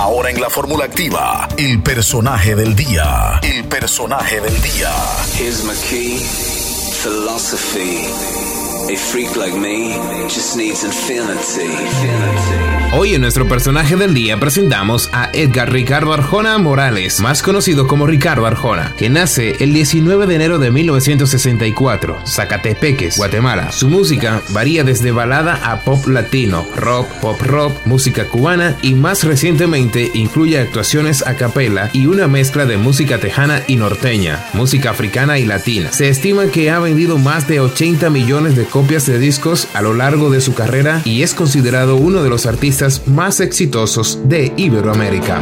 Ahora en la fórmula activa, el personaje del día. El personaje del día. Here's my key, philosophy. A freak like me just needs infinity. Hoy en nuestro personaje del día presentamos a Edgar Ricardo Arjona Morales, más conocido como Ricardo Arjona, que nace el 19 de enero de 1964, Zacatepeques, Guatemala. Su música varía desde balada a pop latino, rock, pop rock, música cubana y más recientemente incluye actuaciones a capela y una mezcla de música tejana y norteña, música africana y latina. Se estima que ha vendido más de 80 millones de copias de discos a lo largo de su carrera y es considerado uno de los artistas más exitosos de Iberoamérica.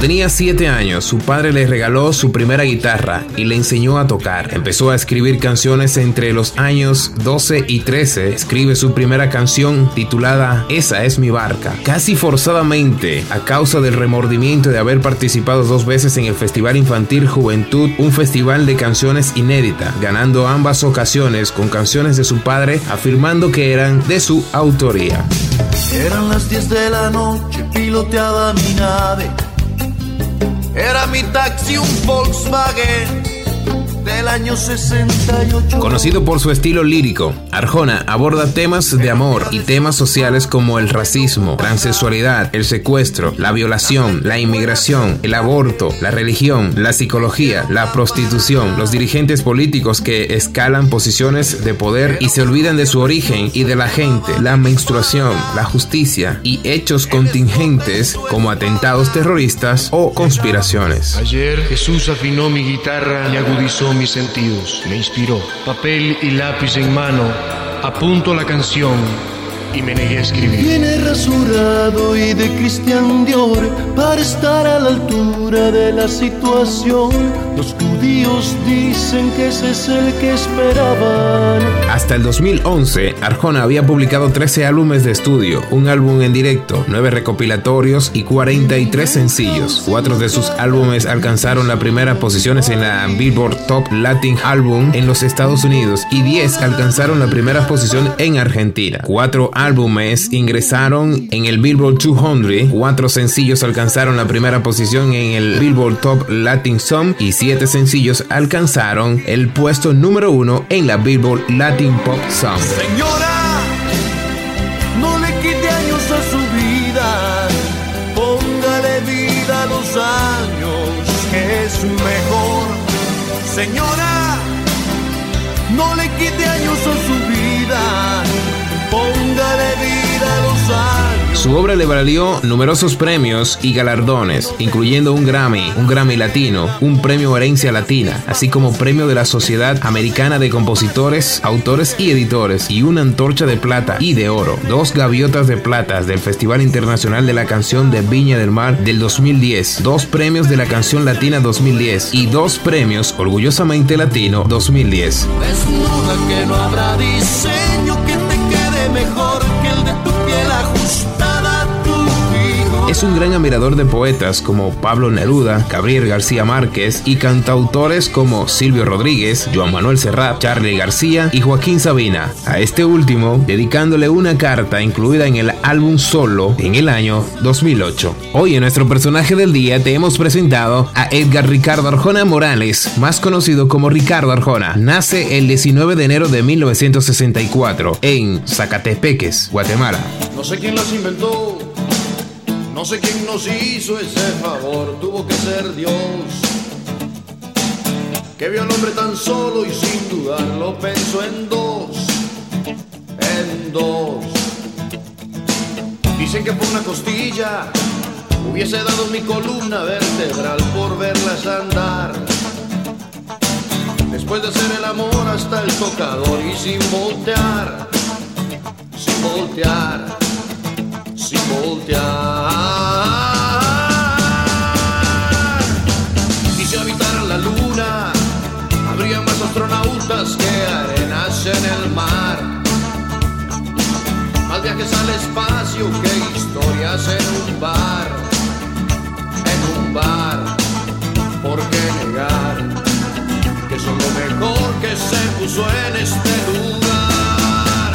Tenía 7 años, su padre le regaló su primera guitarra y le enseñó a tocar. Empezó a escribir canciones entre los años 12 y 13. Escribe su primera canción titulada Esa es mi barca. Casi forzadamente, a causa del remordimiento de haber participado dos veces en el Festival Infantil Juventud, un festival de canciones inédita, ganando ambas ocasiones con canciones de su padre afirmando que eran de su autoría. Eran las 10 de la noche, piloteaba mi nave. Era mi taxi un Volkswagen del año 68. Conocido por su estilo lírico, Arjona aborda temas de amor y temas sociales como el racismo, transexualidad, el secuestro, la violación, la inmigración, el aborto, la religión, la psicología, la prostitución, los dirigentes políticos que escalan posiciones de poder y se olvidan de su origen y de la gente, la menstruación, la justicia y hechos contingentes como atentados terroristas o conspiraciones. Ayer Jesús afinó mi guitarra y agudizó mis sentidos, me inspiró. Papel y lápiz en mano, apunto la canción y me negué a escribir. Viene rasurado y de Cristian Dior para estar a la altura de la situación. Los judíos dicen que ese es el que esperaban. Hasta el 2011, Arjona había publicado 13 álbumes de estudio, un álbum en directo, 9 recopilatorios y 43 sencillos. Cuatro de sus álbumes alcanzaron las primeras posiciones en la Billboard Top Latin Album en los Estados Unidos y 10 alcanzaron la primera posición en Argentina. Cuatro álbumes ingresaron en el Billboard 200, cuatro sencillos alcanzaron la primera posición en el Billboard Top Latin Song y siete sencillos alcanzaron el puesto número uno en la Billboard Latin Señora, no le quite años a su vida, póngale vida a los años, que es mejor. Señora, no le quite años a su vida, Su obra le valió numerosos premios y galardones, incluyendo un Grammy, un Grammy Latino, un premio Herencia Latina, así como premio de la Sociedad Americana de Compositores, Autores y Editores, y una antorcha de plata y de oro, dos gaviotas de plata del Festival Internacional de la Canción de Viña del Mar del 2010, dos premios de la Canción Latina 2010 y dos premios Orgullosamente Latino 2010. Desnuda que no habrá diseño que te quede mejor Es un gran admirador de poetas como Pablo Neruda, Gabriel García Márquez y cantautores como Silvio Rodríguez, Joan Manuel Serrat, Charlie García y Joaquín Sabina. A este último, dedicándole una carta incluida en el álbum Solo en el año 2008. Hoy en nuestro personaje del día te hemos presentado a Edgar Ricardo Arjona Morales, más conocido como Ricardo Arjona. Nace el 19 de enero de 1964 en Zacatepeques, Guatemala. No sé quién las inventó, no sé quién nos hizo ese favor, tuvo que ser Dios. Que vio al hombre tan solo y sin dudarlo pensó en dos, en dos. Dicen que por una costilla hubiese dado mi columna vertebral por verlas andar. Después de hacer el amor hasta el tocador y sin voltear, sin voltear sin voltear. mar. Más viajes al espacio que historias en un bar. En un bar, ¿por qué negar que son lo mejor que se puso en este lugar?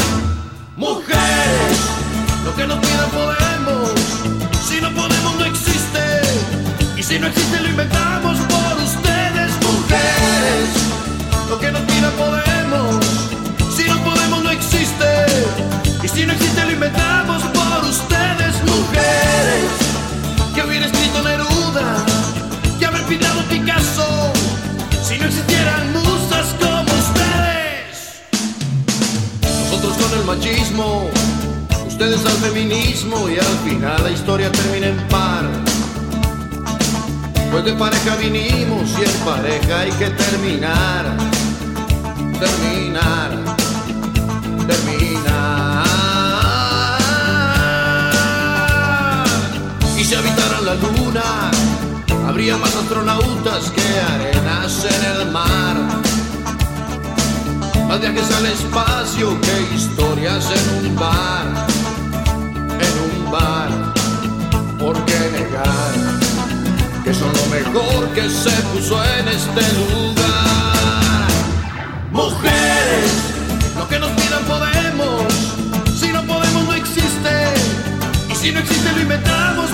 Mujeres, lo que nos pidan podemos. Si no podemos, no existe. Y si no existe, lo inventamos. No existe lo inventamos por ustedes, mujeres. Que hubiera escrito Neruda, que haber pintado Picasso, si no existieran musas como ustedes. Nosotros con el machismo, ustedes al feminismo y al final la historia termina en par. Pues de pareja vinimos y en pareja hay que terminar, terminar, terminar. La luna, habría más astronautas que arenas en el mar. Más viajes al espacio que historias en un bar, en un bar. ¿Por qué negar que son lo mejor que se puso en este lugar? Mujeres, lo que nos pidan podemos, si no podemos no existe, y si no existe lo inventamos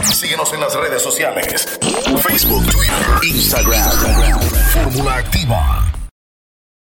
Síguenos en las redes sociales. Facebook, Twitter, Instagram. Fórmula Activa.